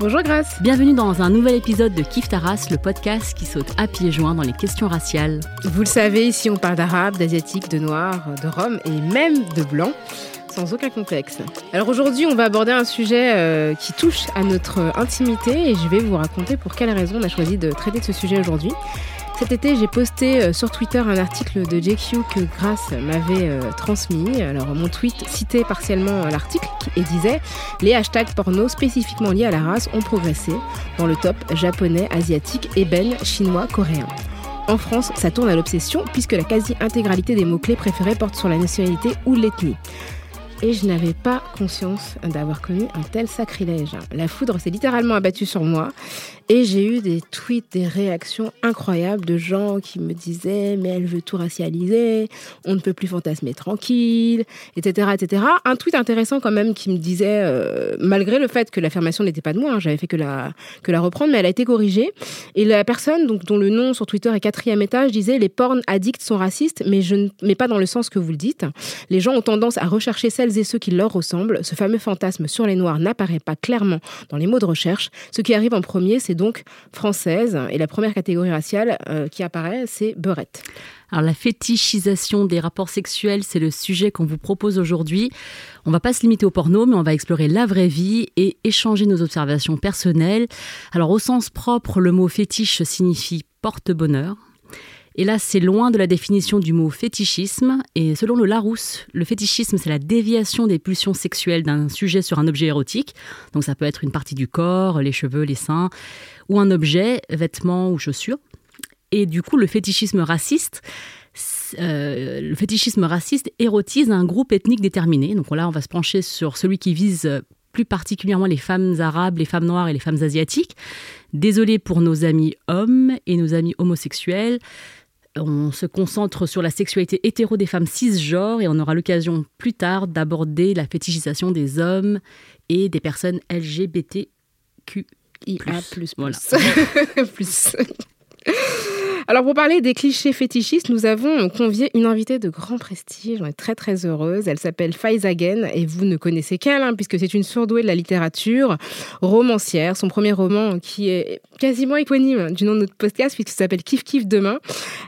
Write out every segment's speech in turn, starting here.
Bonjour Grace. Bienvenue dans un nouvel épisode de Kif Taras, le podcast qui saute à pieds joints dans les questions raciales. Vous le savez, ici on parle d'arabe, d'asiatique, de noir, de rome et même de blanc, sans aucun complexe. Alors aujourd'hui, on va aborder un sujet euh, qui touche à notre intimité et je vais vous raconter pour quelle raison on a choisi de traiter de ce sujet aujourd'hui. Cet été, j'ai posté euh, sur Twitter un article de JQ que Grace m'avait euh, transmis. Alors, mon tweet citait partiellement euh, l'article et disait Les hashtags porno spécifiquement liés à la race ont progressé dans le top japonais, asiatique, ébène, chinois, coréen. En France, ça tourne à l'obsession puisque la quasi-intégralité des mots-clés préférés portent sur la nationalité ou l'ethnie et je n'avais pas conscience d'avoir commis un tel sacrilège. La foudre s'est littéralement abattue sur moi et j'ai eu des tweets, des réactions incroyables de gens qui me disaient mais elle veut tout racialiser, on ne peut plus fantasmer tranquille, etc. etc. Un tweet intéressant quand même qui me disait, euh, malgré le fait que l'affirmation n'était pas de moi, hein, j'avais fait que la, que la reprendre, mais elle a été corrigée. Et la personne donc, dont le nom sur Twitter est quatrième étage disait les porn addicts sont racistes, mais, je ne, mais pas dans le sens que vous le dites. Les gens ont tendance à rechercher celles et ceux qui leur ressemblent. Ce fameux fantasme sur les noirs n'apparaît pas clairement dans les mots de recherche. Ce qui arrive en premier, c'est donc française. Et la première catégorie raciale euh, qui apparaît, c'est beurette. Alors la fétichisation des rapports sexuels, c'est le sujet qu'on vous propose aujourd'hui. On va pas se limiter au porno, mais on va explorer la vraie vie et échanger nos observations personnelles. Alors au sens propre, le mot fétiche signifie porte-bonheur. Et là, c'est loin de la définition du mot fétichisme. Et selon le Larousse, le fétichisme, c'est la déviation des pulsions sexuelles d'un sujet sur un objet érotique. Donc ça peut être une partie du corps, les cheveux, les seins, ou un objet, vêtements ou chaussures. Et du coup, le fétichisme raciste, euh, le fétichisme raciste érotise un groupe ethnique déterminé. Donc là, on va se pencher sur celui qui vise plus particulièrement les femmes arabes, les femmes noires et les femmes asiatiques. Désolé pour nos amis hommes et nos amis homosexuels. On se concentre sur la sexualité hétéro des femmes cisgenres et on aura l'occasion plus tard d'aborder la fétichisation des hommes et des personnes LGBTQ. IA++. Voilà. plus. Alors pour parler des clichés fétichistes, nous avons convié une invitée de grand prestige. On est très très heureuse. Elle s'appelle Faiza Gen et vous ne connaissez qu'elle hein, puisque c'est une surdouée de la littérature, romancière. Son premier roman qui est quasiment éponyme du nom de notre podcast puisqu'il s'appelle Kif Kif Demain.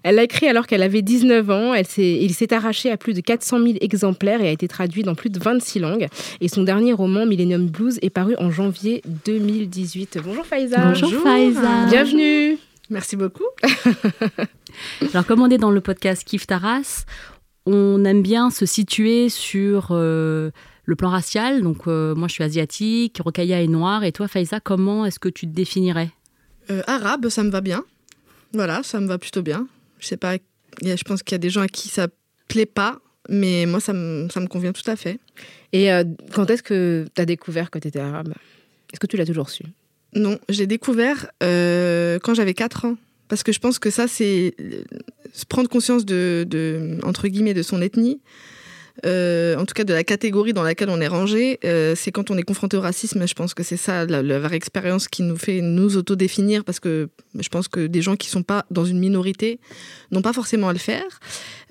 Elle l'a écrit alors qu'elle avait 19 ans. Elle il s'est arraché à plus de 400 000 exemplaires et a été traduit dans plus de 26 langues. Et son dernier roman, Millennium Blues, est paru en janvier 2018. Bonjour Faiza. Bonjour, Bonjour. Faiza. Bienvenue. Merci beaucoup. Alors, comme on est dans le podcast Kif Taras, on aime bien se situer sur euh, le plan racial. Donc, euh, moi, je suis asiatique, Rokaya est noire. Et toi, Faïza, comment est-ce que tu te définirais? Euh, Arabe, ça me va bien. Voilà, ça me va plutôt bien. Je sais pas, je pense qu'il y a des gens à qui ça plaît pas, mais moi, ça me, ça me convient tout à fait. Et quand est-ce que tu as découvert que tu étais arabe? Est-ce que tu l'as toujours su? Non, j'ai découvert euh, quand j'avais 4 ans. Parce que je pense que ça, c'est prendre conscience de, entre guillemets, de son ethnie. Euh, en tout cas de la catégorie dans laquelle on est rangé, euh, c'est quand on est confronté au racisme. Je pense que c'est ça la, vraie expérience qui nous fait nous autodéfinir, parce que je pense que des gens qui sont pas dans une minorité n'ont pas forcément à le faire.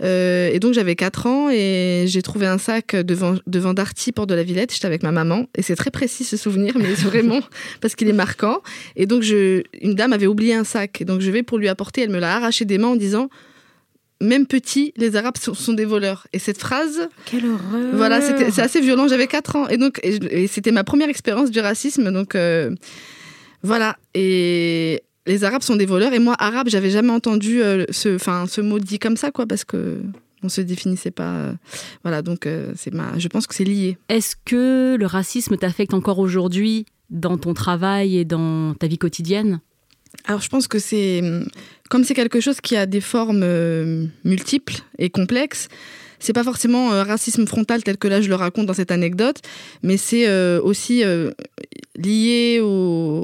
Euh, et donc j'avais 4 ans et j'ai trouvé un sac devant, devant Darty, Port de la Villette. J'étais avec ma maman et c'est très précis ce souvenir, mais vraiment parce qu'il est marquant. Et donc une dame avait oublié un sac, et donc je vais pour lui apporter. Elle me l'a arraché des mains en disant même petit, les Arabes sont, des voleurs. Et cette phrase. Quelle horreur Voilà, c'est assez violent. J'avais 4 ans. Et donc, et, c'était ma première expérience du racisme. Donc, euh, voilà. Et les Arabes sont des voleurs. Et moi, arabe, j'avais jamais entendu euh, ce, ce mot dit comme ça, quoi, parce que. On se définissait pas, euh, voilà. Donc c'est ma, je pense que c'est lié. Est-ce que le racisme t'affecte encore aujourd'hui dans ton travail et dans ta vie quotidienne? Alors je pense que c'est comme c'est quelque chose qui a des formes euh, multiples et complexes. C'est pas forcément euh, racisme frontal tel que là je le raconte dans cette anecdote, mais c'est euh, aussi euh, lié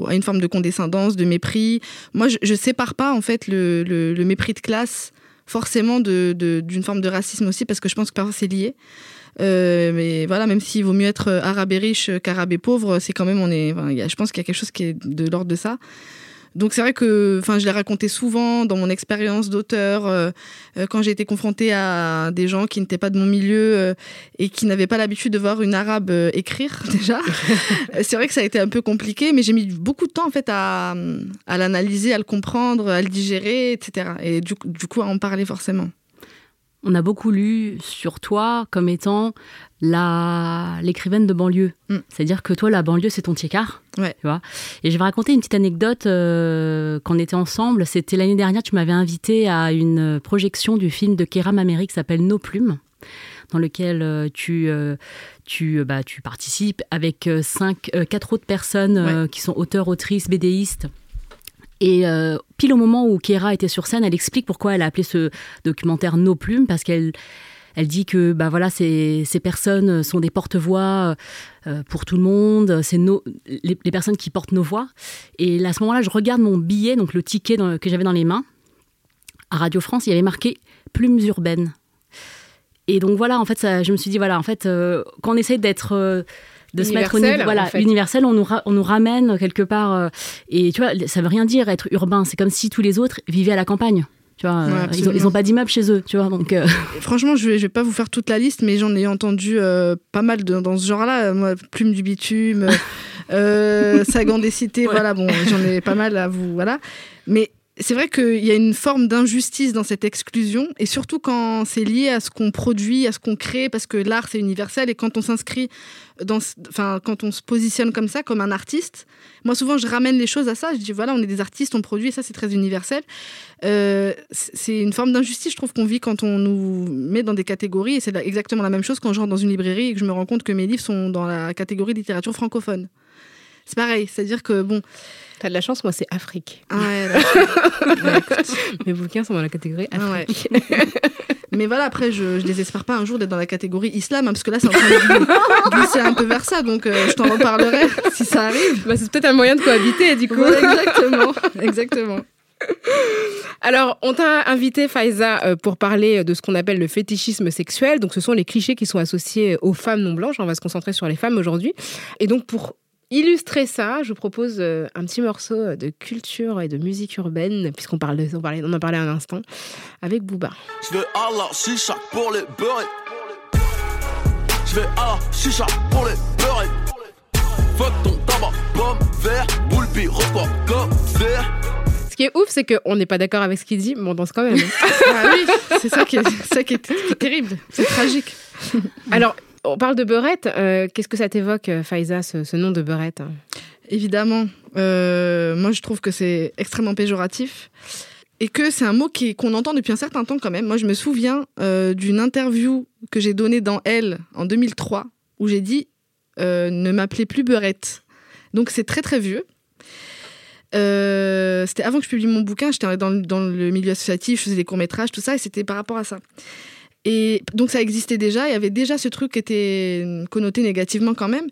à une forme de condescendance, de mépris. Moi, je, je sépare pas en fait le, mépris de classe forcément d'une forme de racisme aussi, parce que je pense que parfois c'est lié. Mais voilà, même s'il vaut mieux être arabe et riche qu'arabe et pauvre, c'est quand même on est. enfin, y a- je pense qu'il y a quelque chose qui est de l'ordre de ça. Donc c'est vrai que, enfin, je l'ai raconté souvent dans mon expérience d'auteur, euh, euh, quand j'ai été confrontée à des gens qui n'étaient pas de mon milieu euh, et qui n'avaient pas l'habitude de voir une arabe écrire déjà. C'est vrai que ça a été un peu compliqué, mais j'ai mis beaucoup de temps en fait à, l'analyser, à le comprendre, à le digérer, etc. Et du, du coup à en parler forcément. On a beaucoup lu sur toi comme étant la l'écrivaine de banlieue. Mm. C'est-à-dire que toi, la banlieue, c'est ton tiécar. Ouais. Tu vois? Et je vais raconter une petite anecdote euh, quand on était ensemble. C'était l'année dernière, tu m'avais invité à une projection du film de Kéram Amérique qui s'appelle Nos plumes dans lequel euh, tu, euh, tu, euh, bah, tu participes avec cinq, quatre autres personnes qui sont auteurs, autrices, bédéistes. Et euh, pile au moment où Kéra était sur scène, elle explique pourquoi elle a appelé ce documentaire Nos plumes, parce qu'elle elle dit que bah voilà ces, ces personnes sont des porte-voix euh, pour tout le monde, c'est nos, les, les personnes qui portent nos voix. Et à ce moment-là, je regarde mon billet, donc le ticket dans- que j'avais dans les mains. À Radio France, il y avait marqué plumes urbaines. Et donc voilà, en fait, ça, je me suis dit voilà, en fait, euh, quand on essaie d'être euh, de se mettre au Universel, niveau, voilà, en fait. universel, on nous, ra- on nous ramène quelque part. euh, et tu vois, ça veut rien dire être urbain. C'est comme si tous les autres vivaient à la campagne. Tu vois, Ouais, euh, ils, ont, absolument. ils ont pas d'immeuble chez eux. Tu vois, donc euh, Franchement, je vais, je vais pas vous faire toute la liste, mais j'en ai entendu euh, pas mal de- dans ce genre-là. Moi, Plume du bitume, euh, euh, Sagan des cités, Ouais. voilà, bon, j'en ai pas mal à vous, voilà. Mais c'est vrai qu'il y a une forme d'injustice dans cette exclusion, et surtout quand c'est lié à ce qu'on produit, à ce qu'on crée, parce que l'art c'est universel, et quand on s'inscrit dans, enfin, quand on se positionne comme ça, comme un artiste, moi souvent je ramène les choses à ça. Je dis voilà, on est des artistes, on produit, et ça c'est très universel. Euh, c'est une forme d'injustice, je trouve, qu'on vit quand on nous met dans des catégories. Et c'est exactement la même chose quand je rentre dans une librairie et que je me rends compte que mes livres sont dans la catégorie littérature francophone. C'est pareil, c'est-à-dire que bon. T'as de la chance, moi c'est Afrique. ah ouais, là, ouais, Mes bouquins sont dans la catégorie ah ouais. Afrique. Mais voilà, après, je, je désespère pas un jour d'être dans la catégorie islam, hein, parce que là, c'est en train de glisser un peu vers ça. Donc, euh, je t'en reparlerai si ça arrive. Bah, c'est peut-être un moyen de cohabiter du coup. Exactement, exactement. Alors, on t'a invité, Faiza, euh, pour parler de ce qu'on appelle le fétichisme sexuel. Donc, ce sont les clichés qui sont associés aux femmes non blanches. On va se concentrer sur les femmes aujourd'hui. Et donc, pour illustrer ça, je vous propose euh, un petit morceau de culture et de musique urbaine, puisqu'on parle de- on, parlait- on en parlait un instant, avec Booba. Je vais à la chicha pour les beurrer. Je vais à la chicha pour les beurrer. Fuck ton tabac, pomme, vert, boule, puis repas, comme vert. Ce qui est ouf, c'est qu'on n'est pas d'accord avec ce qu'il dit, mais on danse quand même. Ah oui, c'est ça qui est, ça qui est, qui est terrible. C'est tragique. Alors, on parle de beurette. euh, Qu'est-ce que ça t'évoque, euh, Faiza, ce, nom de beurette? Évidemment, euh, moi je trouve que c'est extrêmement péjoratif et que c'est un mot qu'on entend depuis un certain temps quand même. Moi je me souviens d'une interview que j'ai donnée dans Elle en 2003 où j'ai dit ne m'appelez plus Beurette. Donc c'est très très vieux. C'était avant que je publie mon bouquin, j'étais dans le milieu associatif, je faisais des courts-métrages, tout ça, et c'était par rapport à ça. Et donc ça existait déjà, il y avait déjà ce truc qui était connoté négativement quand même.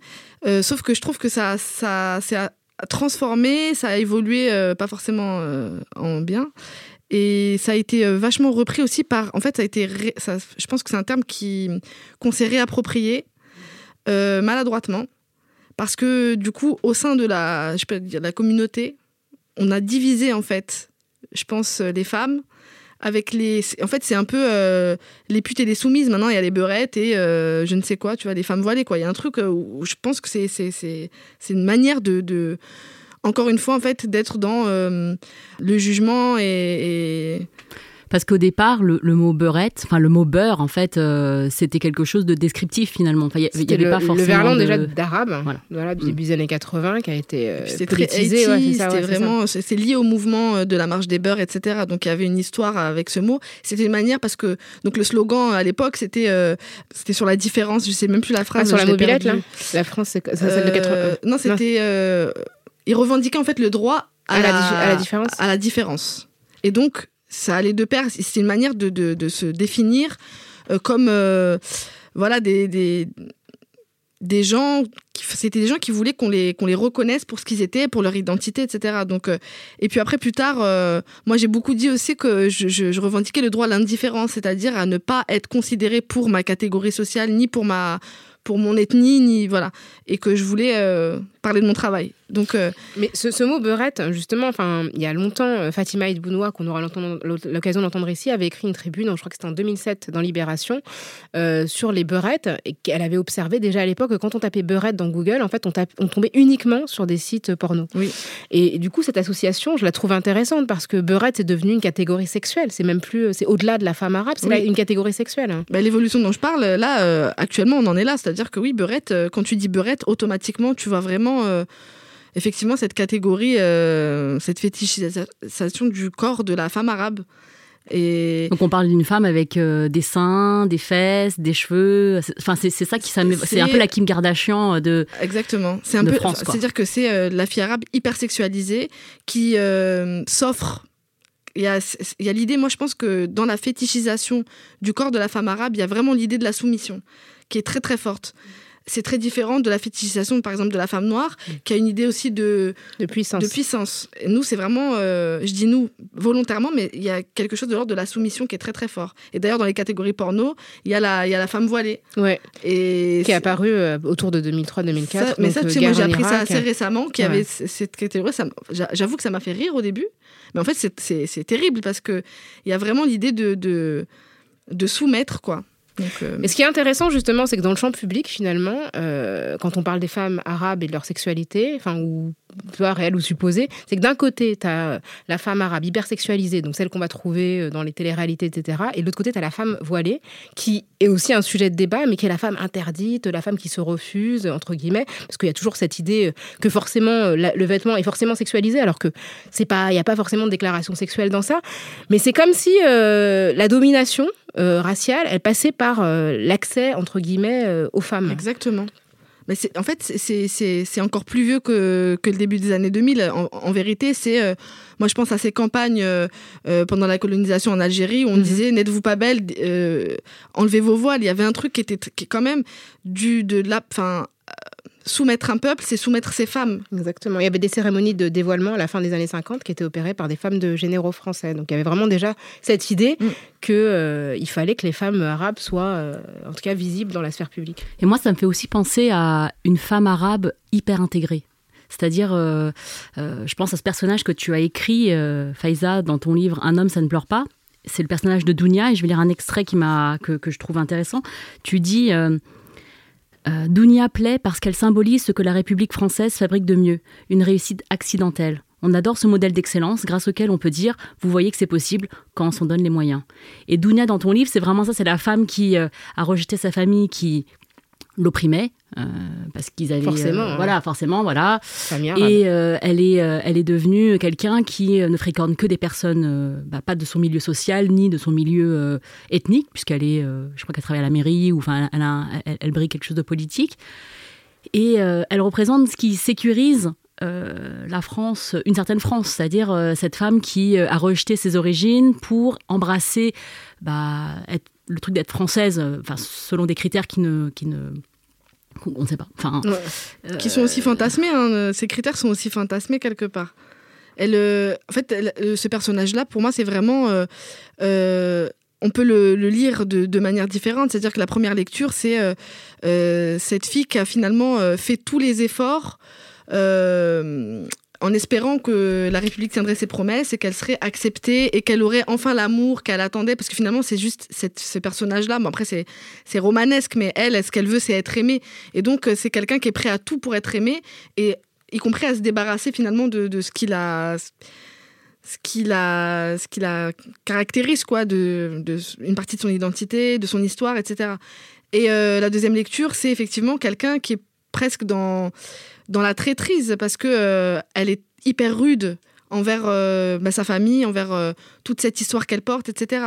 Euh, sauf que je trouve que ça, ça, a transformé, ça a évolué, euh, pas forcément euh, en bien. Et ça a été vachement repris aussi par. En fait, ça a été. je pense que c'est un terme qui qu'on s'est réapproprié maladroitement. Parce que du coup, au sein de la, je peux dire, la communauté, on a divisé en fait, je pense, les femmes avec les. En fait, c'est un peu euh, les putes et les soumises. Maintenant, il y a les beurettes et euh, je ne sais quoi, tu vois, les femmes voilées, quoi. Il y a un truc euh, où je pense que c'est, c'est, c'est, c'est une manière de, Encore une fois, en fait, d'être dans le jugement et- Parce qu'au départ, le, le mot beurette, enfin le mot beurre, en fait, euh, c'était quelque chose de descriptif finalement. Enfin, il y- il y C'était avait le, pas le forcément verlan de- déjà d'arabe, Voilà. voilà. du Mm. début des années 80, qui a été euh, C'était très politisé. 80s, ouais, c'est ça, c'était ouais, c'est ça. vraiment, c'est lié au mouvement euh, de la marche des beurs, etc. Donc il y avait une histoire avec ce mot. C'était une manière parce que donc le slogan à l'époque c'était euh, c'était sur la différence. Je sais même plus la Ah, phrase. sur la mobilette, là? La France, c'est celle de 80. Euh, Non, c'était. euh, ils revendiquaient en fait le droit à, À la dif- à la différence À la différence. Et donc, ça allait de pair. C'est une manière de, se définir euh, comme. euh, voilà, des. gens, c'était des gens qui voulaient qu'on les, qu'on les reconnaisse pour ce qu'ils étaient, pour leur identité, etc. Donc, euh, et puis après, plus tard, moi j'ai beaucoup dit aussi que je, revendiquais le droit à l'indifférence, c'est-à-dire à ne pas être considéré pour ma catégorie sociale, ni pour ma pour mon ethnie, ni voilà, et que je voulais parler de mon travail. Donc, euh, Mais ce, ce mot beurette, justement, enfin, il y a longtemps, euh, Fatima Idbounoua, qu'on aura l'occasion d'entendre ici, avait écrit une tribune, je crois que c'était en 2007 dans Libération, euh, sur les beurettes, et qu'elle avait observé déjà à l'époque que quand on tapait beurette dans Google, en fait, on, tape- on tombait uniquement sur des sites porno. Oui. Et, du coup, cette association, je la trouve intéressante parce que beurette c'est devenu une catégorie sexuelle. C'est même plus, c'est au-delà de la femme arabe, c'est Oui. une catégorie sexuelle. hein. bah, l'évolution dont je parle, là, euh, actuellement, on en est là. C'est-à-dire que oui, beurette, quand tu dis beurette, automatiquement, tu vois vraiment. Euh, Effectivement, cette catégorie, euh, cette fétichisation du corps de la femme arabe. Et Donc on parle d'une femme avec euh, des seins, des fesses, des cheveux. C'est- Enfin, c'est ça qui. C'est un peu la Kim Kardashian de. Exactement. C'est un de peu. C'est-à-dire que c'est euh, la fille arabe hyper sexualisée qui euh, s'offre. Il y a, il y a l'idée, moi je pense que dans la fétichisation du corps de la femme arabe, il y a vraiment l'idée de la soumission qui est très très forte. C'est très différent de la fétichisation, par exemple, de la femme noire, qui a une idée aussi de, De puissance. de puissance. Et nous, c'est vraiment, euh, je dis nous volontairement, mais il y a quelque chose de l'ordre de la soumission qui est très très fort. Et d'ailleurs, dans les catégories porno, il y a la, il y a la femme voilée. Ouais, Et qui est c'est- apparu euh, autour de 2003-2004. ça- mais ça, donc, tu sais, euh, moi, j'ai appris ça assez récemment, qu'il y Ouais. avait cette catégorie. J'avoue que ça m'a fait rire au début. Mais en fait, c'est- terrible parce qu'il y a vraiment l'idée de, de, de soumettre, quoi. Donc, euh, Et ce qui est intéressant justement, c'est que dans le champ public, finalement, euh, quand on parle des femmes arabes et de leur sexualité, enfin, ou vois, réelle ou supposée, c'est que d'un côté, tu as la femme arabe hypersexualisée, donc celle qu'on va trouver euh, dans les téléréalités, etc. Et de l'autre côté, tu as la femme voilée, qui est aussi un sujet de débat, mais qui est la femme interdite, la femme qui se refuse, entre guillemets, parce qu'il y a toujours cette idée euh, que forcément le vêtement est forcément sexualisé, alors que c'est pas, il n'y a pas forcément de déclaration sexuelle dans ça. Mais c'est comme si la domination euh, raciale, elle passait par euh, l'accès, entre guillemets, euh, aux femmes. Exactement. Mais en fait, c'est- encore plus vieux que, que le début des années 2000. En, en vérité, c'est. euh, moi, je pense à ces campagnes euh, euh, pendant la colonisation en Algérie où on Mhm. disait N'êtes-vous pas belle Enlevez vos voiles. Il y avait un truc qui était qui quand même du, de la. Euh, soumettre un peuple, c'est soumettre ses femmes. Exactement. Il y avait des cérémonies de dévoilement à la fin des années 50 qui étaient opérées par des femmes de généraux français. Donc il y avait vraiment déjà cette idée Mm. que qu'il fallait que les femmes arabes soient, euh, en tout cas, visibles dans la sphère publique. Et moi, ça me fait aussi penser à une femme arabe hyper intégrée. C'est-à-dire, euh, euh, je pense à ce personnage que tu as écrit, euh, Faiza, dans ton livre Un homme, ça ne pleure pas. C'est le personnage de Dounia, et je vais lire un extrait qui m'a, que, que je trouve intéressant. Tu dis euh, Dounia plaît parce qu'elle symbolise ce que la République française fabrique de mieux, une réussite accidentelle. On adore ce modèle d'excellence grâce auquel on peut dire Vous voyez que c'est possible quand on donne les moyens. Et Dounia, dans ton livre, c'est vraiment ça c'est la femme qui euh, a rejeté sa famille, qui l'opprimait, euh, parce qu'ils avaient. Forcément, euh, hein. Voilà, forcément, voilà. Et euh, elle, est, elle est devenue quelqu'un qui ne fréquente que des personnes, bah, pas de son milieu social, ni de son milieu ethnique, puisqu'elle est, je crois qu'elle travaille à la mairie, ou enfin, elle, elle, elle brille quelque chose de politique. Et elle représente ce qui sécurise euh, la France, une certaine France, c'est-à-dire euh, cette femme qui euh, a rejeté ses origines pour embrasser bah, être- le truc d'être française, euh, enfin, selon des critères qui ne, qui ne, on ne sait pas. Enfin, Ouais. qui sont aussi fantasmés. hein, euh, Ces critères sont aussi fantasmés quelque part. Elle, euh, en fait, elle- euh, ce personnage-là, pour moi, c'est vraiment. euh, euh, on peut le, le lire de, de manière différente. C'est-à-dire que la première lecture, c'est euh, euh, cette fille qui a finalement euh, fait tous les efforts. euh, en espérant que la République tiendrait ses promesses et qu'elle serait acceptée et qu'elle aurait enfin l'amour qu'elle attendait. Parce que finalement, c'est juste ce personnage-là. Bon, après, c'est romanesque, mais elle, ce qu'elle veut, c'est être aimée. Et donc, euh, c'est quelqu'un qui est prêt à tout pour être aimé, et y compris à se débarrasser finalement de, ce qu'il a ce qui la, ce caractérise, quoi, de, de une partie de son identité, de son histoire, etc. Et euh, la deuxième lecture, c'est effectivement quelqu'un qui est presque dans, dans la traîtrise parce que euh, elle est hyper rude envers euh, bah, sa famille, envers euh, toute cette histoire qu'elle porte, etc.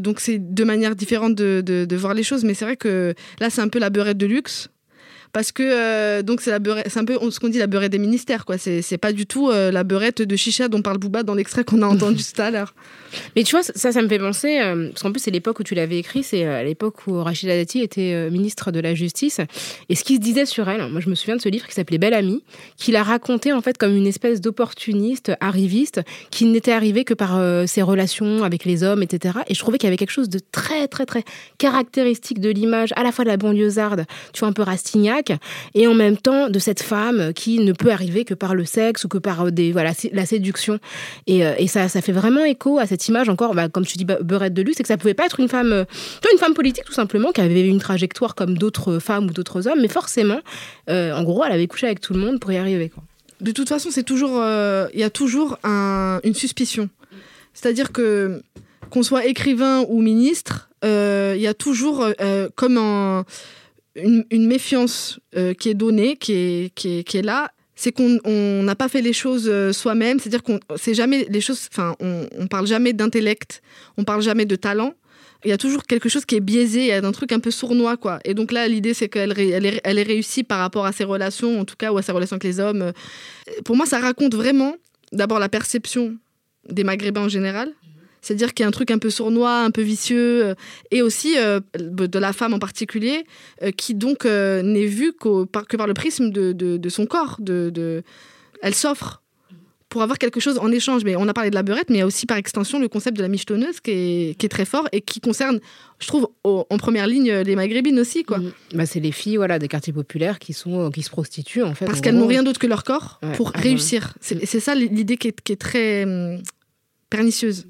Donc c'est deux manières différentes de, de- de voir les choses, mais c'est vrai que là c'est un peu la beurette de luxe. Parce que euh, donc c'est la beurette- c'est un peu ce qu'on dit la beurette des ministères quoi. C'est c'est pas du tout euh, la beurette de chicha dont parle Booba dans l'extrait qu'on a entendu tout à l'heure. Mais tu vois, ça, ça me fait penser, euh, parce qu'en plus, c'est l'époque où tu l'avais écrit, c'est à l'époque où Rachida Dati était ministre de la Justice. Et ce qui se disait sur elle, moi je me souviens de ce livre qui s'appelait Belle Amie, qui la racontait en fait comme une espèce d'opportuniste, arriviste, qui n'était arrivée que par ses relations avec les hommes, etc. Et je trouvais qu'il y avait quelque chose de très, très, très caractéristique de l'image, à la fois de la banlieusarde, tu vois, un peu Rastignac, et en même temps de cette femme qui ne peut arriver que par le sexe ou que par euh, des, voilà, la séduction. Et, euh, et ça, ça fait vraiment écho à cette image encore, bah, comme tu dis, be- beurette de c'est que ça pouvait pas être une femme, euh, une femme politique tout simplement, qui avait une trajectoire comme d'autres femmes ou d'autres hommes, mais forcément, en gros, elle avait couché avec tout le monde pour y arriver. Quoi. De toute façon, c'est toujours, il y a toujours un- une suspicion. C'est-à-dire que qu'on soit écrivain ou ministre, il y a toujours comme un- une, méfiance euh, qui est donnée, qui est, qui est, qui est là. C'est qu'on on n'a pas fait les choses euh, soi-même. C'est-à-dire qu'on c'est jamais les choses. Enfin, on, on parle jamais d'intellect, on parle jamais de talent. Il y a toujours quelque chose qui est biaisé, il y a un truc un peu sournois, quoi. Et donc là, l'idée, c'est qu'elle elle est, elle est réussie par rapport à ses relations, en tout cas, ou à ses relations avec les hommes. Pour moi, ça raconte vraiment, d'abord, la perception des Maghrébins en général. C'est-à-dire qu'il y a un truc un peu sournois, un peu vicieux, euh, et aussi euh, de la femme en particulier, euh, qui donc n'est vue par- que par le prisme de, de- de son corps. De, de- Elle s'offre pour avoir quelque chose en échange. Mais on a parlé de la beurette, mais il y a aussi par extension le concept de la michetonneuse qui est, qui est très fort et qui concerne, je trouve, au- en première ligne les maghrébines aussi, quoi. Mhm. Bah, c'est les filles voilà, des quartiers populaires qui, sont, qui se prostituent, en fait. Parce qu'elles n'ont rien d'autre que leur corps Ouais. pour Ah, réussir. C'est c'est ça l'idée qui est, qui est très hum, pernicieuse.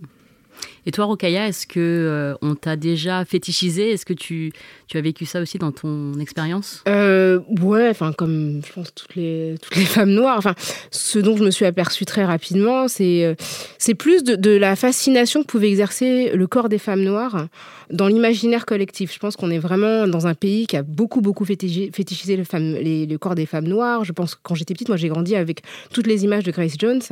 Et toi, Rokaya, est-ce que euh, on t'a déjà fétichisé? Est-ce que tu, tu as vécu ça aussi dans ton expérience? Euh, ouais, enfin comme je pense toutes les toutes les femmes noires. Enfin, ce dont je me suis aperçue très rapidement, c'est euh, c'est plus de, la fascination que pouvait exercer le corps des femmes noires dans l'imaginaire collectif. Je pense qu'on est vraiment dans un pays qui a beaucoup beaucoup fétichi- fétichisé le, le corps des femmes noires. Je pense que quand j'étais petite, moi j'ai grandi avec toutes les images de Grace Jones,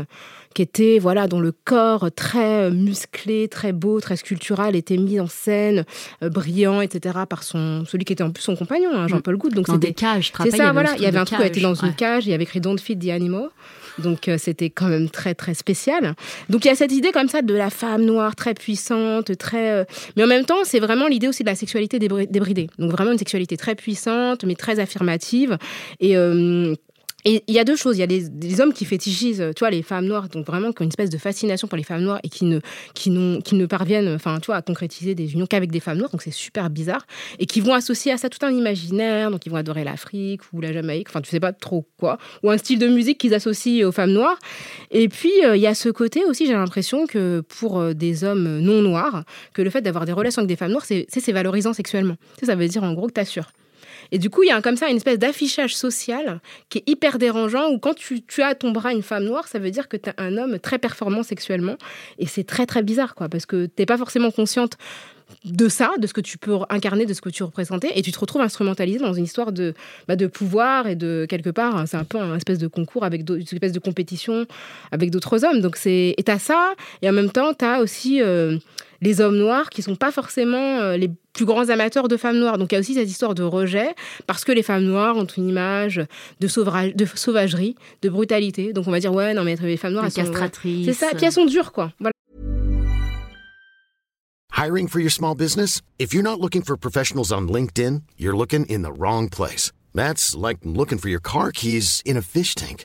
qui était voilà dont le corps très euh, musclé, très beau, très sculptural était mis en scène, euh, brillant, etc. par son celui qui était en plus son compagnon, hein, Jean-Paul Goutte. Donc c'était des cages, c'est ça, voilà. Il y avait un truc elle était dans une cage, il y avait écrit Don't feed the animal. Donc euh, c'était quand même très très spécial. Donc il y a cette idée comme ça de la femme noire très puissante, très. euh, Mais en même temps, c'est vraiment l'idée aussi de la sexualité débri- débridée. Donc vraiment une sexualité très puissante, mais très affirmative. Et euh, et il y a deux choses. Il y a des, hommes qui fétichisent, tu vois, les femmes noires, donc vraiment qui ont une espèce de fascination pour les femmes noires et qui ne, qui qui ne parviennent, enfin, tu vois, à concrétiser des unions qu'avec des femmes noires. Donc c'est super bizarre. Et qui vont associer à ça tout un imaginaire. Donc ils vont adorer l'Afrique ou la Jamaïque, enfin, tu sais pas trop quoi. Ou un style de musique qu'ils associent aux femmes noires. Et puis euh, il y a ce côté aussi, j'ai l'impression que pour euh, des hommes non noirs, que le fait d'avoir des relations avec des femmes noires, c'est valorisant sexuellement. Sais, ça veut dire en gros que t'assures. Et du coup, il y a comme ça une espèce d'affichage social qui est hyper dérangeant, où quand tu, as à ton bras une femme noire, ça veut dire que tu as un homme très performant sexuellement. Et c'est très, très bizarre, quoi, parce que t'es pas forcément consciente de ça, de ce que tu peux incarner, de ce que tu représentais, et tu te retrouves instrumentalisé dans une histoire de, bah, de pouvoir et de quelque part, c'est un peu un espèce de concours avec une espèce de compétition avec d'autres hommes. Donc c'est et t'as ça, et en même temps t'as aussi euh, les hommes noirs qui sont pas forcément euh, les plus grands amateurs de femmes noires. Donc il y a aussi cette histoire de rejet parce que les femmes noires ont une image de, sauvage, de sauvagerie, de brutalité. Donc on va dire ouais non mais les femmes noires Les elles sont castratrices. c'est ça, puis elles sont dures quoi. Voilà. Hiring for your small business? If you're not looking for professionals on LinkedIn, you're looking in the wrong place. That's like looking for your car keys in a fish tank.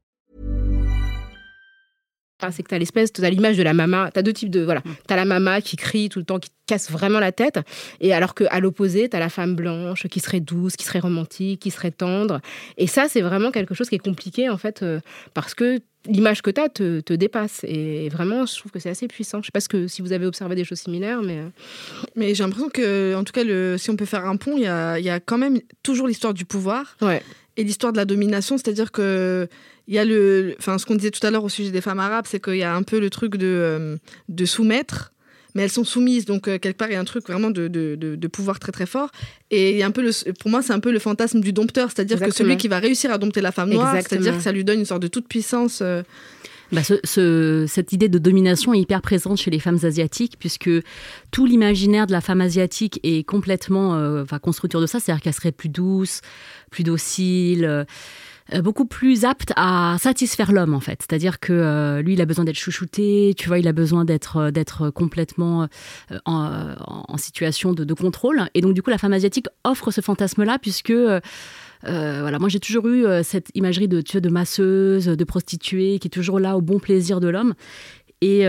C'est que tu as l'espèce, tu as l'image de la maman. Tu as deux types de. Voilà. Tu as la maman qui crie tout le temps, qui te casse vraiment la tête. Et alors qu'à l'opposé, tu as la femme blanche qui serait douce, qui serait romantique, qui serait tendre. Et ça, c'est vraiment quelque chose qui est compliqué, en fait, euh, parce que l'image que tu as te, te dépasse. Et vraiment, je trouve que c'est assez puissant. Je sais pas ce que, si vous avez observé des choses similaires, mais. euh, Mais j'ai l'impression que, en tout cas, le, si on peut faire un pont, il y a, y a quand même toujours l'histoire du pouvoir Ouais. et l'histoire de la domination. C'est-à-dire que il y a le, enfin, ce qu'on disait tout à l'heure au sujet des femmes arabes, c'est qu'il y a un peu le truc de, euh, de soumettre. Mais elles sont soumises, donc euh, quelque part il y a un truc vraiment de, de, de- de pouvoir très très fort. Et il y a un peu le, pour moi c'est un peu le fantasme du dompteur, c'est-à-dire que celui qui va réussir à dompter la femme noire, c'est-à-dire que ça lui donne une sorte de toute puissance. euh, Bah, ce- ce- cette idée de domination est hyper présente chez les femmes asiatiques, puisque tout l'imaginaire de la femme asiatique est complètement euh, enfin, construit autour de ça, c'est-à-dire qu'elle serait plus douce, plus docile. Euh, beaucoup plus apte à satisfaire l'homme en fait, c'est-à-dire que euh, lui il a besoin d'être chouchouté, tu vois, il a besoin d'être euh, complètement en, situation de, contrôle, et donc du coup la femme asiatique offre ce fantasme-là puisque voilà, moi j'ai toujours eu cette imagerie de, de masseuse, de prostituée, qui est toujours là au bon plaisir de l'homme. Et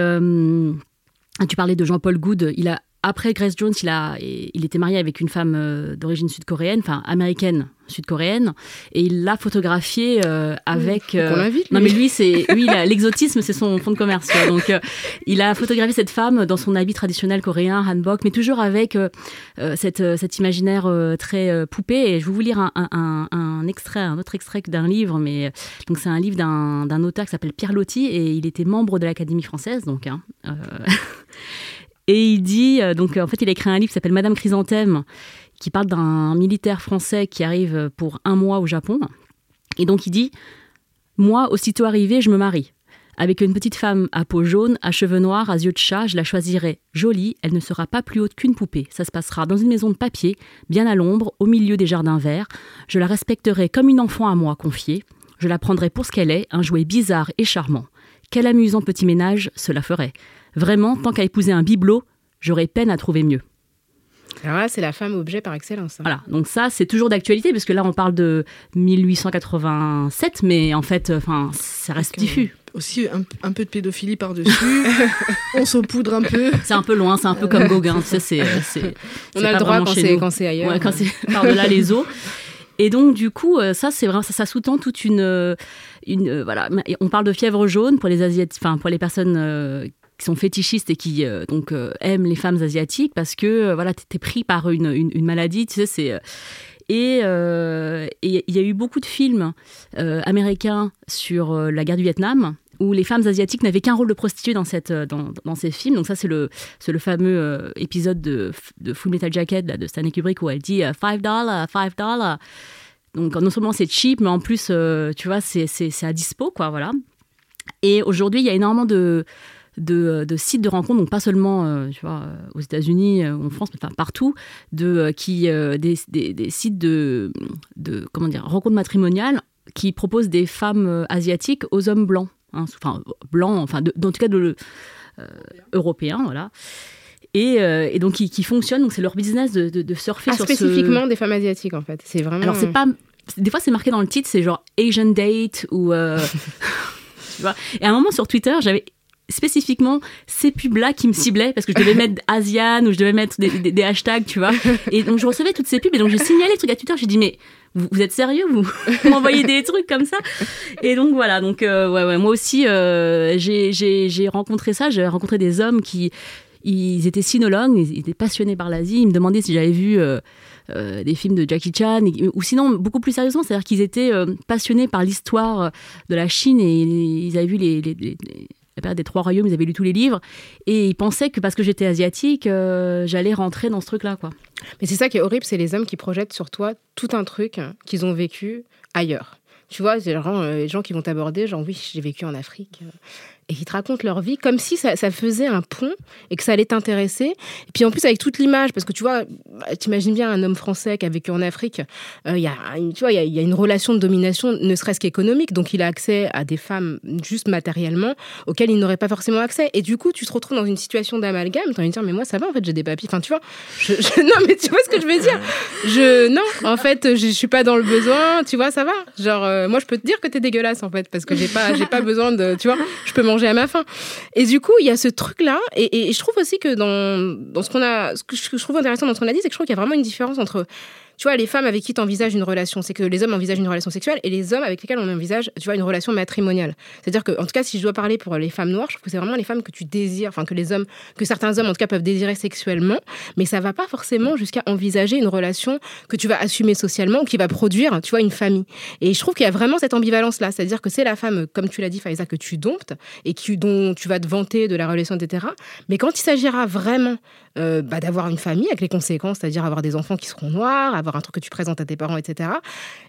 tu parlais de Jean-Paul Goud, il a après Grace Jones, il, a, il était marié avec une femme euh, d'origine sud-coréenne, enfin américaine sud-coréenne, et il l'a photographiée euh, avec. Qu'on l'invite, non mais lui, c'est lui, l'exotisme, c'est son fond de commerce. Donc, euh, il a photographié cette femme dans son habit traditionnel coréen, hanbok, mais toujours avec euh, euh, cette, euh, cet imaginaire euh, très euh, poupée. Et je vais vous lire un, un- un- un extrait, un autre extrait d'un livre, mais euh, donc c'est un livre d'un d'un auteur qui s'appelle Pierre Loti et il était membre de l'Académie française, donc. hein, euh, Et il dit, euh, donc en fait, il a écrit un livre qui s'appelle Madame Chrysanthème, qui parle d'un militaire français qui arrive pour un mois au Japon. Et donc il dit, moi, aussitôt arrivé, je me marie. Avec une petite femme à peau jaune, à cheveux noirs, à yeux de chat, je la choisirai jolie, elle ne sera pas plus haute qu'une poupée. Ça se passera dans une maison de papier, bien à l'ombre, au milieu des jardins verts. Je la respecterai comme une enfant à moi confiée. Je la prendrai pour ce qu'elle est, un jouet bizarre et charmant. Quel amusant petit ménage cela ferait. Vraiment, tant qu'à épouser un bibelot, j'aurais peine à trouver mieux. Alors là, c'est la femme objet par excellence. hein. Voilà, donc ça, c'est toujours d'actualité, parce que là, on parle de 1887, mais en fait, enfin, ça reste Donc, euh, diffus. aussi un, un peu de pédophilie par-dessus. on saupoudre un peu. C'est un peu loin, c'est un peu comme Gauguin, tu sais, c'est... On a le droit quand c'est quand c'est ailleurs. Ouais, quand c'est par-delà les eaux. Et donc, du coup, euh, ça, c'est vraiment, ça, ça sous-tend toute une, euh, une euh, voilà. On parle de fièvre jaune pour les asiatiques, enfin pour les personnes euh, sont fétichistes et qui euh, donc euh, aiment les femmes asiatiques parce que euh, voilà, t'es pris par une, une, maladie, tu sais, c'est et il y a eu beaucoup de films américains sur la guerre du Vietnam où les femmes asiatiques n'avaient qu'un rôle de prostituée dans, cette, dans, dans ces films. Donc ça, c'est le, le fameux épisode de, de Full Metal Jacket de Stanley Kubrick où elle dit euh, « five dollars, five dollars ». Donc non seulement c'est cheap, mais en plus, tu vois, c'est à dispo, quoi, voilà. Et aujourd'hui, il y a énormément de, de, de sites de rencontres, donc pas seulement euh, tu vois, euh, aux États-Unis euh, ou en France, mais enfin, partout, de, euh, qui, euh, des, des, des sites de, de comment dire, rencontres matrimoniales qui proposent des femmes euh, asiatiques aux hommes blancs, hein, enfin blancs, enfin, de, en tout cas de, euh, européens, voilà. Et, euh, et donc qui, qui fonctionnent, donc c'est leur business de, de, de surfer Ah, sur ce- spécifiquement des femmes asiatiques en fait. C'est vraiment. alors c'est pas des fois c'est marqué dans le titre c'est genre Asian date ou euh, tu vois et à un moment sur Twitter j'avais spécifiquement ces pubs là qui me ciblaient parce que je devais mettre Asian ou je devais mettre des, des- des hashtags tu vois et donc je recevais toutes ces pubs et donc j'ai signalé le truc à Twitter j'ai dit mais vous, vous êtes sérieux vous? M'envoyez des trucs comme ça? Et donc voilà donc euh, ouais, ouais moi aussi euh, j'ai rencontré ça j'ai rencontré des hommes qui ils étaient sinologues, ils étaient passionnés par l'Asie. Ils me demandaient si j'avais vu euh, euh, des films de Jackie Chan, et- ou sinon beaucoup plus sérieusement, c'est-à-dire qu'ils étaient euh, passionnés par l'histoire de la Chine et ils avaient vu les, les- les- les- la période des trois royaumes, ils avaient lu tous les livres et ils pensaient que parce que j'étais asiatique, euh, j'allais rentrer dans ce truc-là. Mais c'est ça qui est horrible, c'est les hommes qui projettent sur toi tout un truc qu'ils ont vécu ailleurs. Tu vois, c'est genre euh, les gens qui vont t'aborder, genre oui, j'ai vécu en Afrique. euh, Et qui te racontent leur vie comme si ça, faisait un pont et que ça allait t'intéresser. Et puis en plus avec toute l'image, parce que tu vois, bah, t'imagines bien un homme français qui a vécu en Afrique, euh, il y a, une- y a- une relation de domination, ne serait-ce qu'économique, donc il a accès à des femmes juste matériellement auxquelles il n'aurait pas forcément accès. Et du coup, tu te retrouves dans une situation d'amalgame, t'as envie de dire, mais moi ça va, en fait, j'ai des papiers. Enfin, tu vois, non, mais tu vois ce que je veux dire? Je, non, en fait, je, je suis pas dans le besoin, tu vois, ça va. Genre, moi, je peux te dire que t'es dégueulasse, en fait, parce que j'ai pas, j'ai pas besoin de, tu vois, je peux manger à ma faim. Et du coup, il y a ce truc-là. Et, et je trouve aussi que dans, dans ce qu'on a, ce que je trouve intéressant dans ce qu'on a dit, c'est que je trouve qu'il y a vraiment une différence entre tu vois, les femmes avec qui tu envisages une relation, c'est que les hommes envisagent une relation sexuelle et les hommes avec lesquels on envisage, tu vois, une relation matrimoniale. C'est-à-dire que, en tout cas, si je dois parler pour les femmes noires, je trouve que c'est vraiment les femmes que tu désires, enfin, que les hommes, que certains hommes, en tout cas, peuvent désirer sexuellement, mais ça va pas forcément jusqu'à envisager une relation que tu vas assumer socialement ou qui va produire, tu vois, une famille. Et je trouve qu'il y a vraiment cette ambivalence-là. C'est-à-dire que c'est la femme, comme tu l'as dit, Faiza, que tu domptes et qui, dont tu vas te vanter de la relation, etc. Mais quand il s'agira vraiment euh, bah, d'avoir une famille avec les conséquences, c'est-à-dire avoir des enfants qui seront noirs, avoir un truc que tu présentes à tes parents, etc.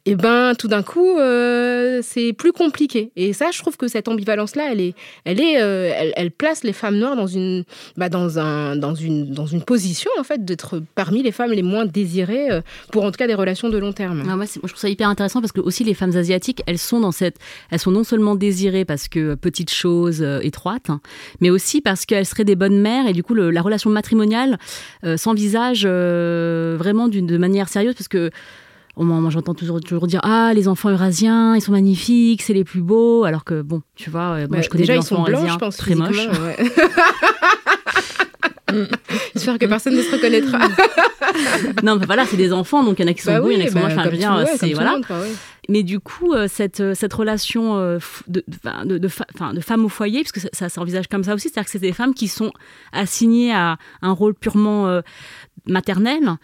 Et ben tout d'un coup, euh, c'est plus compliqué. Et ça, je trouve que cette ambivalence-là, elle est, elle est, euh, elle, place les femmes noires dans une, bah, dans un, dans une, dans une position en fait d'être parmi les femmes les moins désirées pour en tout cas des relations de long terme. Ah, moi, je trouve ça hyper intéressant parce que aussi les femmes asiatiques, elles sont dans cette, elles sont non seulement désirées parce que petites choses étroites, hein, mais aussi parce qu'elles seraient des bonnes mères et du coup la relation matrimoniale euh, s'envisage euh, vraiment de manière sérieuse parce que moi, j'entends toujours, toujours dire ah les enfants eurasiens ils sont magnifiques c'est les plus beaux alors que bon tu vois euh, moi je connais déjà, des enfants eurasiens je pense, très moches J'espère que personne ne se reconnaîtra. non, mais voilà, c'est des enfants, donc il y en a qui sont bah beaux, il y en a qui sont moches. Enfin, je veux dire, c'est voilà. Mais du coup, cette, cette relation de, de, de, de, femme au foyer, puisque ça, ça s'envisage comme ça aussi, c'est-à-dire que c'est des femmes qui sont assignées à un rôle purement maternel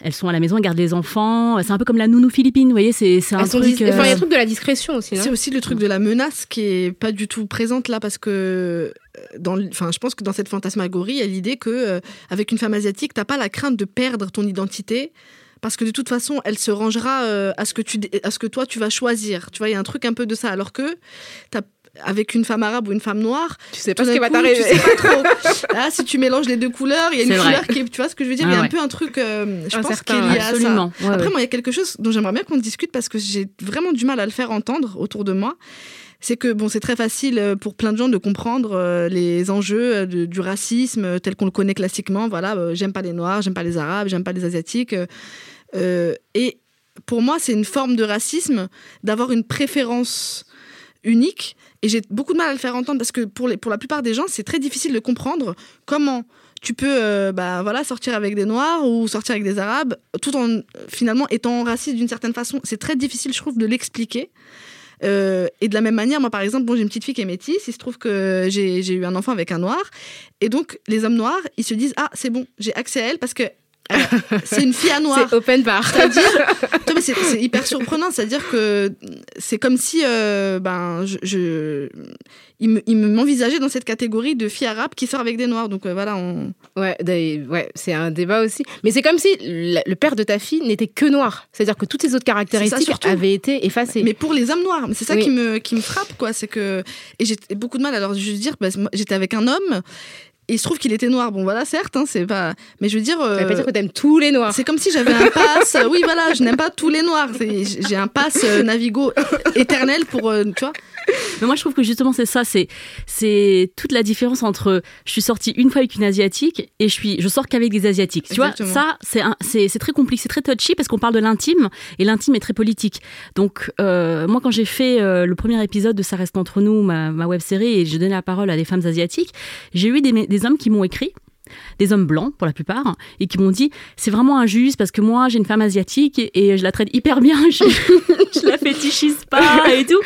elles sont à la maison, elles gardent les enfants. C'est un peu comme la nounou philippine, vous voyez, c'est un truc. Enfin, il y a le truc de la discrétion aussi. C'est aussi le truc de la menace qui est pas du tout présente là parce que euh, dans, enfin, je pense que dans cette fantasmagorie, il y a l'idée que euh, avec une femme asiatique, t'as pas la crainte de perdre ton identité parce que de toute façon, elle se rangera euh, à ce que tu, à ce que toi tu vas choisir. Tu vois, il y a un truc un peu de ça. Alors que t'as avec une femme arabe ou une femme noire, tu sais pas ce qui va t'arriver. Tu sais pas trop. Là, si tu mélanges les deux couleurs, il y a une couleur qui est, tu vois ce que je veux dire, il y a un peu un truc, euh, je pense qu'il y a absolument. ça. Après, moi, il y a quelque chose dont j'aimerais bien qu'on discute parce que j'ai vraiment du mal à le faire entendre autour de moi. C'est que bon, c'est très facile euh, pour plein de gens de comprendre euh, les enjeux du racisme tel qu'on le connaît classiquement. Voilà, j'aime pas les noirs, j'aime pas les arabes, j'aime pas les asiatiques. et pour moi, c'est une forme de racisme d'avoir une préférence unique et j'ai beaucoup de mal à le faire entendre parce que pour, les, pour la plupart des gens, c'est très difficile de comprendre comment tu peux euh, bah, voilà, sortir avec des Noirs ou sortir avec des Arabes tout en finalement étant raciste d'une certaine façon. C'est très difficile, je trouve, de l'expliquer. Euh, et de la même manière, moi par exemple, bon, j'ai une petite fille qui est métisse, il se trouve que j'ai eu un enfant avec un noir, et donc les hommes noirs, ils se disent Ah, c'est bon, j'ai accès à elle parce que c'est une fille à noir. C'est open bar. C'est c'est hyper surprenant. C'est-à-dire que c'est comme si, euh, ben, je, je il m'envisageait dans cette catégorie de fille arabe qui sort avec des noirs. Donc euh, voilà, on. Ouais, ouais c'est un débat aussi. Mais c'est comme si le père de ta fille n'était que noir. C'est-à-dire que toutes ses autres caractéristiques avaient été effacées. Mais pour les hommes noirs, c'est ça qui me qui me frappe quoi. C'est que et j'ai beaucoup de mal. Alors je veux dire, bah, j'étais avec un homme il se trouve qu'il était noir. Bon, voilà, certes, hein, c'est pas. Mais je veux dire. Ça veut pas dire que t'aimes tous les noirs. C'est comme si j'avais un pass. oui, voilà, je n'aime pas tous les noirs. J'ai un pass euh, Navigo éternel pour. Euh, tu vois mais moi, je trouve que justement, c'est ça, c'est, c'est toute la différence entre je suis sortie une fois avec une asiatique et je suis, je sors qu'avec des asiatiques. Tu vois, ça, c'est, c'est, c'est très compliqué, c'est très touchy parce qu'on parle de l'intime et l'intime est très politique. Donc, euh, moi, quand j'ai fait euh, le premier épisode de Ça reste entre nous, ma, ma web série, et je donnais la parole à des femmes asiatiques, j'ai eu des, des hommes qui m'ont écrit des hommes blancs pour la plupart, et qui m'ont dit c'est vraiment injuste parce que moi j'ai une femme asiatique et, je la traite hyper bien, je, je, la fétichise pas et tout.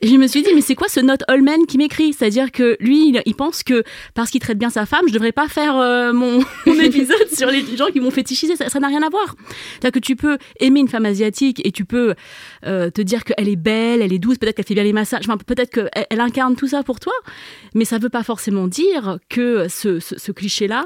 Et je me suis dit mais c'est quoi ce note Holman qui m'écrit? C'est-à-dire que lui il, pense que parce qu'il traite bien sa femme, je devrais pas faire euh, mon, épisode sur les gens qui m'ont fétichisé, ça n'a rien à voir. C'est-à-dire que tu peux aimer une femme asiatique et tu peux euh, te dire qu'elle est belle, elle est douce, peut-être qu'elle fait bien les massages, peut-être qu'elle elle incarne tout ça pour toi, mais ça veut pas forcément dire que ce cliché-là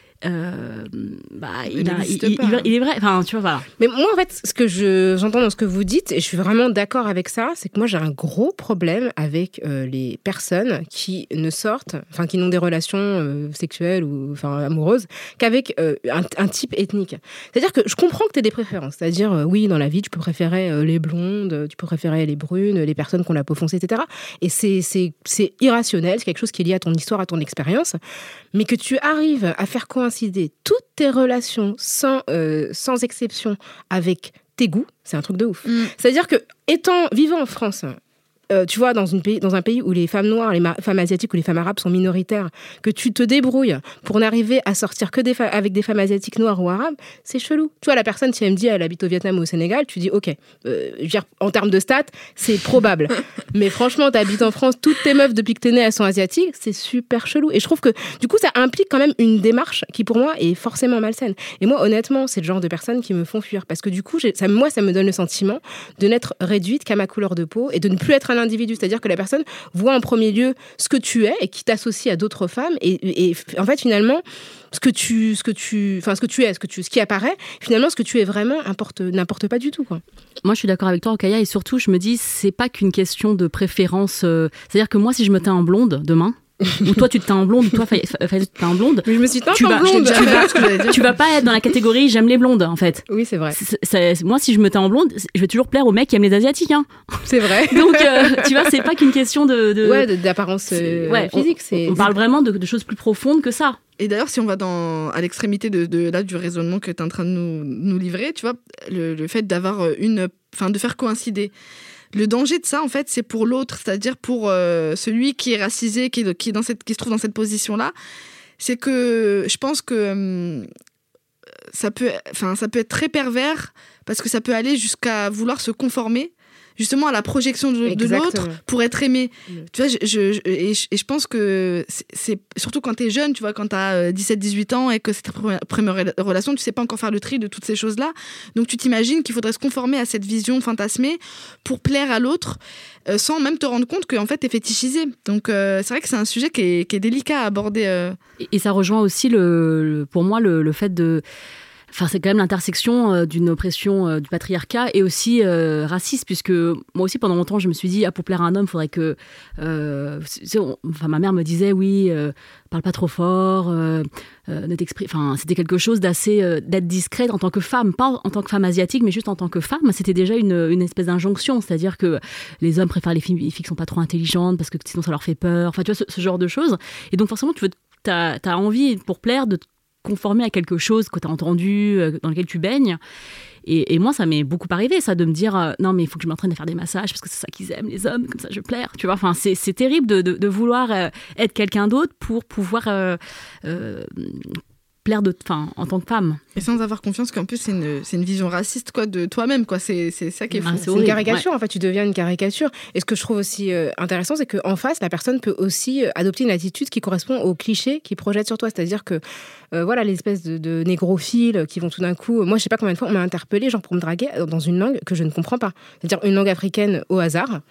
euh, bah, il, est vrai. Enfin, tu vois, voilà. Mais moi, en fait, ce que j'entends dans ce que vous dites, et je suis vraiment d'accord avec ça, c'est que moi, j'ai un gros problème avec euh, les personnes qui ne sortent, enfin, qui n'ont des relations euh, sexuelles ou enfin, amoureuses qu'avec un, type ethnique. C'est-à-dire que je comprends que tu aies des préférences. C'est-à-dire, oui, dans la vie, tu peux préférer les blondes, tu peux préférer les brunes, les personnes qui ont la peau foncée, etc. Et c'est irrationnel, c'est quelque chose qui est lié à ton histoire, à ton expérience. Mais que tu arrives à faire coïncider toutes tes relations sans, euh, sans exception avec tes goûts, c'est un truc de ouf. Mm. C'est-à-dire que, étant vivant en France, euh, tu vois, dans, une pays, dans un pays où les femmes noires, les femmes asiatiques ou les femmes arabes sont minoritaires, que tu te débrouilles pour n'arriver à sortir que des avec des femmes asiatiques noires ou arabes, c'est chelou. Tu vois, la personne, si elle me dit elle habite au Vietnam ou au Sénégal, tu dis ok, euh, je veux dire, en termes de stats, c'est probable. Mais franchement, t'habites en France, toutes tes meufs depuis que t'es née, elles sont asiatiques, c'est super chelou. Et je trouve que du coup, ça implique quand même une démarche qui pour moi est forcément malsaine. Et moi, honnêtement, c'est le genre de personnes qui me font fuir parce que du coup, ça, moi, ça me donne le sentiment de n'être réduite qu'à ma couleur de peau et de ne plus être un C'est-à-dire que la personne voit en premier lieu ce que tu es et qui t'associe à d'autres femmes. Et, en fait, finalement, ce que tu, ce que tu, enfin, ce que tu es, ce que tu, ce qui apparaît, finalement, ce que tu es vraiment importe, n'importe pas du tout. Moi, je suis d'accord avec toi, Okaya, et surtout, je me dis, c'est pas qu'une question de préférence. euh, C'est-à-dire que moi, si je me teins en blonde demain, ou toi, tu te teins en blonde, ou toi, tu te teins en blonde, Mais je me suis teinte Tu en vas- blonde. J'allais dire. tu vas pas être dans la catégorie j'aime les blondes, en fait. Oui, c'est vrai. Moi, si je me teins en blonde, je vais toujours plaire aux mecs qui aiment les asiatiques. Hein. C'est vrai. Donc, euh, tu vois, c'est pas qu'une question de. de- Ouais, de- d'apparence euh, ouais, physique. C'est. On parle vraiment de, de choses plus profondes que ça. Et d'ailleurs, si on va dans, à l'extrémité de, de- là, du raisonnement que tu es en train de nous, nous livrer, tu vois, le, le fait d'avoir euh, une. Enfin, de faire coïncider. Le danger de ça, en fait, c'est pour l'autre, c'est-à-dire pour euh, celui qui est racisé, qui, est, dans cette, qui se trouve dans cette position-là. C'est que je pense que hum, ça, peut, ça peut être très pervers parce que ça peut aller jusqu'à vouloir se conformer justement à la projection de, de l'autre pour être aimé. Mm. Tu vois, je, je- je- et, je, et je pense que c'est- surtout quand tu es jeune, tu vois, quand tu as 17-18 ans et que c'est ta première, première rela- relation, tu sais pas encore faire le tri de toutes ces choses-là. Donc tu t'imagines qu'il faudrait se conformer à cette vision fantasmée pour plaire à l'autre euh, sans même te rendre compte qu'en fait tu es fétichisé. Donc euh, c'est vrai que c'est un sujet qui est, qui est délicat à aborder. euh. Et, et ça rejoint aussi, le, le- pour moi, le, le fait de. Enfin, c'est quand même l'intersection euh, d'une oppression euh, du patriarcat et aussi euh, raciste, puisque moi aussi, pendant longtemps, je me suis dit, ah, pour plaire à un homme, il faudrait que. enfin, ma mère me disait, oui, parle pas trop fort, ne t'exprime. Enfin, c'était quelque chose d'assez. d'être discrète en tant que femme, pas en tant que femme asiatique, mais juste en tant que femme. C'était déjà une, espèce d'injonction, c'est-à-dire que les hommes préfèrent les filles, les filles qui sont pas trop intelligentes parce que sinon ça leur fait peur. Enfin, tu vois, ce, genre de choses. Et donc, forcément, tu as envie, pour plaire, de conformer à quelque chose que tu as entendu, euh, dans lequel tu baignes. Et, et moi, ça m'est beaucoup arrivé, ça, de me dire euh, non, mais il faut que je m'entraîne à faire des massages parce que c'est ça qu'ils aiment, les hommes, comme ça je plaire. Tu vois, enfin, c'est terrible de, de, vouloir euh, être quelqu'un d'autre pour pouvoir euh, plaire de, en tant que femme. Et sans avoir confiance qu'en plus c'est une, c'est une vision raciste quoi, de toi-même. quoi. C'est c'est ça qui est fou. Ah, C'est une caricature, en fait, tu deviens une caricature. Et ce que je trouve aussi euh, intéressant, c'est qu'en face, la personne peut aussi euh, adopter une attitude qui correspond au cliché qu'il projette sur toi. C'est-à-dire que, euh, voilà, les espèces de, de négrophiles qui vont tout d'un coup. Moi, je sais pas combien de fois on m'a interpellé, genre pour me draguer euh, dans une langue que je ne comprends pas. C'est-à-dire une langue africaine au hasard.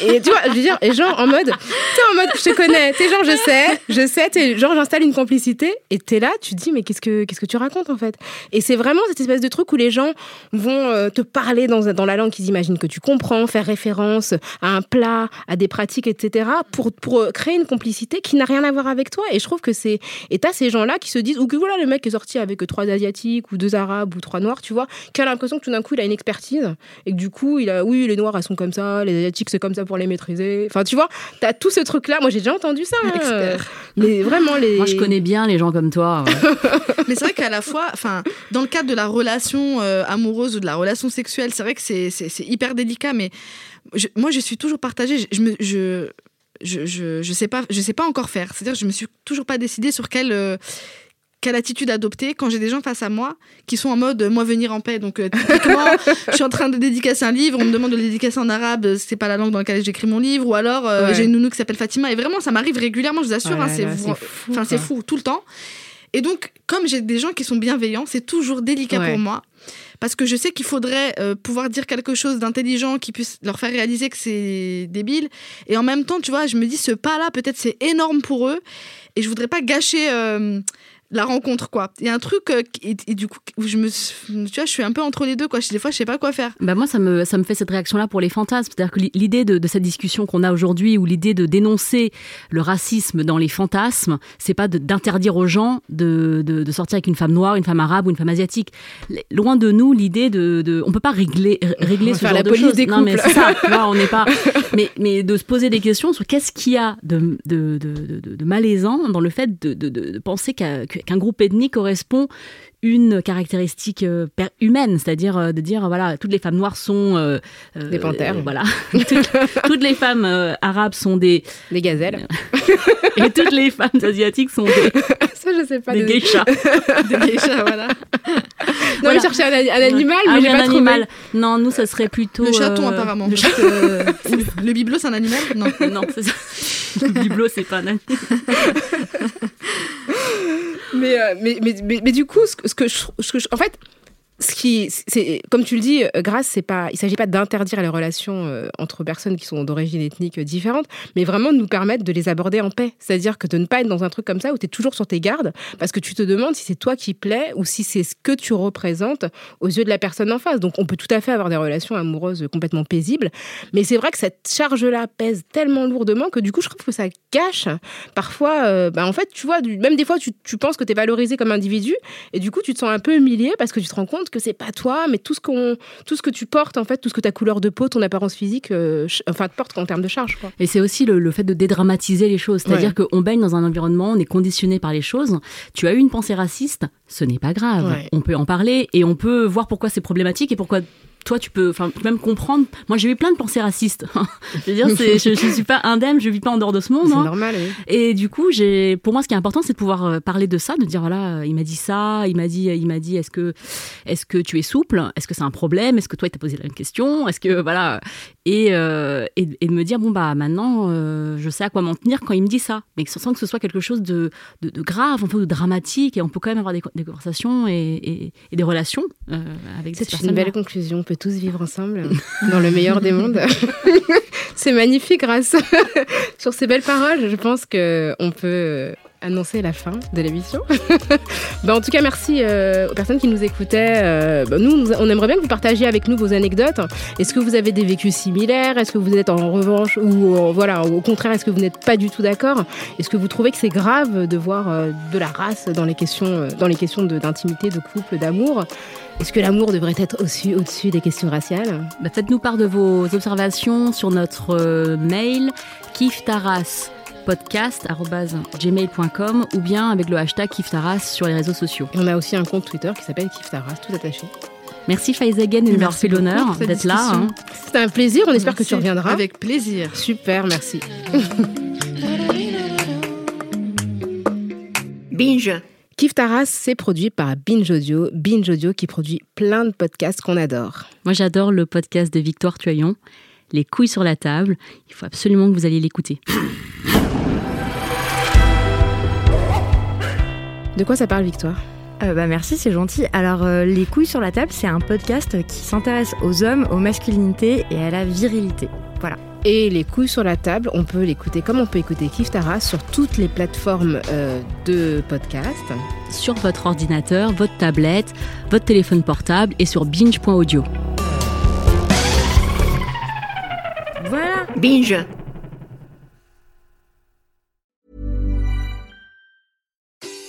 Et tu vois, je veux dire, et genre en mode, tu sais, en mode, je te connais, t'es genre, je sais, je sais, t'es genre, j'installe une complicité, et t'es là, tu te dis, mais qu'est-ce que, qu'est-ce que tu racontes en fait? Et c'est vraiment cette espèce de truc où les gens vont euh, te parler dans, dans la langue qu'ils imaginent que tu comprends, faire référence à un plat, à des pratiques, etc., pour, pour euh, créer une complicité qui n'a rien à voir avec toi. Et je trouve que c'est. Et t'as ces gens-là qui se disent, ou que voilà, le mec est sorti avec trois Asiatiques, ou deux Arabes, ou trois Noirs, tu vois, qui a l'impression que tout d'un coup, il a une expertise, et que du coup, il a, oui, les Noirs, elles sont comme ça, les Asiatiques, c'est comme ça pour les maîtriser. Enfin, tu vois, t'as tout ce truc-là. Moi, j'ai déjà entendu ça. hein, mais vraiment, les. Moi, je connais bien les gens comme toi. ouais. Mais c'est vrai qu'à la fois, enfin, dans le cadre de la relation euh, amoureuse ou de la relation sexuelle, c'est vrai que c'est c'est- c'est hyper délicat. Mais je- moi, je suis toujours partagée. Je, je me, je, je, je, je sais pas, je sais pas encore faire. C'est-à-dire, je me suis toujours pas décidée sur quelle euh, quelle attitude adopter quand j'ai des gens face à moi qui sont en mode moi venir en paix. Donc euh, typiquement, je suis en train de dédicacer un livre, on me demande de le dédicacer en arabe, c'est pas la langue dans laquelle j'écris mon livre, ou alors euh, Ouais. j'ai une nounou qui s'appelle Fatima. Et vraiment, ça m'arrive régulièrement, je vous assure. Oh hein, c'est là, vra- c'est fou, enfin c'est fou tout le temps. Et donc, comme j'ai des gens qui sont bienveillants, c'est toujours délicat Ouais. pour moi. Parce que je sais qu'il faudrait euh, pouvoir dire quelque chose d'intelligent qui puisse leur faire réaliser que c'est débile. Et en même temps, tu vois, je me dis, ce pas-là, peut-être c'est énorme pour eux. Et je voudrais pas gâcher euh, la rencontre, quoi. Il y a un truc, euh, et, et du coup, où je me, suis- tu vois, je suis un peu entre les deux, quoi. Des fois, je sais pas quoi faire. Bah moi, ça me, ça me fait cette réaction-là pour les fantasmes. C'est-à-dire que li- l'idée de, de cette discussion qu'on a aujourd'hui, ou l'idée de dénoncer le racisme dans les fantasmes, c'est pas d'interdire aux gens de, de, de sortir avec une femme noire, une femme arabe ou une femme asiatique. Loin de nous l'idée de, de... On peut pas régler, régler ce faire genre la de police choses. des non, mais c'est ça. on n'est pas... mais, mais de se poser des questions sur qu'est-ce qu'il y a de, de, malaisant dans le fait de, de, de- de penser qu'un groupe ethnique correspond une caractéristique euh, humaine, c'est-à-dire euh, de dire voilà toutes les femmes noires sont euh, euh, Des panthères. euh, voilà, toutes, toutes les femmes euh, arabes sont des Les gazelles. et toutes les femmes asiatiques sont des, Ça, je sais pas. des geishas. Des geishas, voilà. Non, Voilà. mais chercher un, un animal, Ah mais oui, j'ai un pas trouvé. animal. Non, nous ça serait plutôt Le chaton, euh, apparemment. le que- le, le bibelot, c'est un animal? Non. Non, c'est ça. Le bibelot, c'est pas un animal. Mais, euh, mais, mais, mais, mais du coup, ce que, ce que je, ce que je- en fait, ce qui, c'est comme tu le dis, euh, grâce, c'est pas, il s'agit pas d'interdire les relations euh, entre personnes qui sont d'origine ethnique euh, différente, mais vraiment de nous permettre de les aborder en paix. C'est-à-dire que de ne pas être dans un truc comme ça où tu es toujours sur tes gardes, parce que tu te demandes si c'est toi qui plais ou si c'est ce que tu représentes aux yeux de la personne en face. Donc, on peut tout à fait avoir des relations amoureuses complètement paisibles, mais c'est vrai que cette charge-là pèse tellement lourdement que du coup, je trouve que ça gâche parfois, bah, en fait, tu vois, même des fois, tu, tu penses que tu es valorisé comme individu, et du coup, tu te sens un peu humilié parce que tu te rends compte que c'est pas toi, mais tout ce, qu'on, tout ce que tu portes, en fait, tout ce que ta couleur de peau, ton apparence physique, euh, enfin, te porte en termes de charge. Quoi. Et c'est aussi le, le fait de dédramatiser les choses. C'est-à-dire qu'on baigne dans un environnement, on est conditionné par les choses. Tu as eu une pensée raciste, ce n'est pas grave. Ouais. On peut en parler et on peut voir pourquoi c'est problématique et pourquoi toi tu peux enfin même comprendre. Moi j'ai eu plein de pensées racistes. je veux dire, je, je suis pas indemne, je vis pas en dehors de ce monde. C'est hein. normal, oui. Et du coup, j'ai, pour moi, ce qui est important, c'est de pouvoir euh, parler de ça, de dire voilà, euh, il m'a dit ça, il m'a dit, il m'a dit, est-ce que, est-ce que tu es souple, est-ce que c'est un problème, est-ce que toi, il t'a posé la même question, est-ce que voilà, et, euh, et, et de me dire bon bah maintenant, euh, je sais à quoi m'en tenir quand il me dit ça, mais sans que ce soit quelque chose de, de, de grave, un peu de dramatique, et on peut quand même avoir des, co- des conversations et, et, des relations euh, avec ces C'est une belle conclusion. On peut tous vivre ensemble dans le meilleur des mondes. c'est magnifique, grâce. Sur ces belles paroles, je pense que on peut euh, annoncer la fin de l'émission. Bah, en tout cas, merci euh, aux personnes qui nous écoutaient. Euh, bah, nous, on aimerait bien que vous partagiez avec nous vos anecdotes. Est-ce que vous avez des vécus similaires? Est-ce que vous êtes en revanche ou euh, voilà, au contraire, est-ce que vous n'êtes pas du tout d'accord? Est-ce que vous trouvez que c'est grave de voir de la race dans les questions, dans les questions d'intimité, de couple, d'amour? Est-ce que l'amour devrait être au-dessus des questions raciales? Bah, Faites-nous part de vos observations sur notre mail kiftaras.podcast@gmail.com ou bien avec le hashtag kiftaras sur les réseaux sociaux. Et on a aussi un compte Twitter qui s'appelle Kif Taras, tout attaché. Merci Faizagen de nous avoir fait l'honneur d'être là. hein. C'était un plaisir, on espère que tu reviendras. Avec plaisir. Super, merci. Binge. Kif Taras, c'est produit par Binge Audio. Binge Audio qui produit plein de podcasts qu'on adore. Moi j'adore le podcast de Victoire Tuaillon, Les couilles sur la table. Il faut absolument que vous alliez l'écouter. De quoi ça parle, Victoire Euh, bah merci, c'est gentil. Alors, euh, Les couilles sur la table, c'est un podcast qui s'intéresse aux hommes, aux masculinités et à la virilité. Voilà. Et les couilles sur la table, on peut l'écouter comme on peut écouter Kif Taras sur toutes les plateformes euh, de podcast. Sur votre ordinateur, votre tablette, votre téléphone portable et sur binge.audio. Voilà. Binge.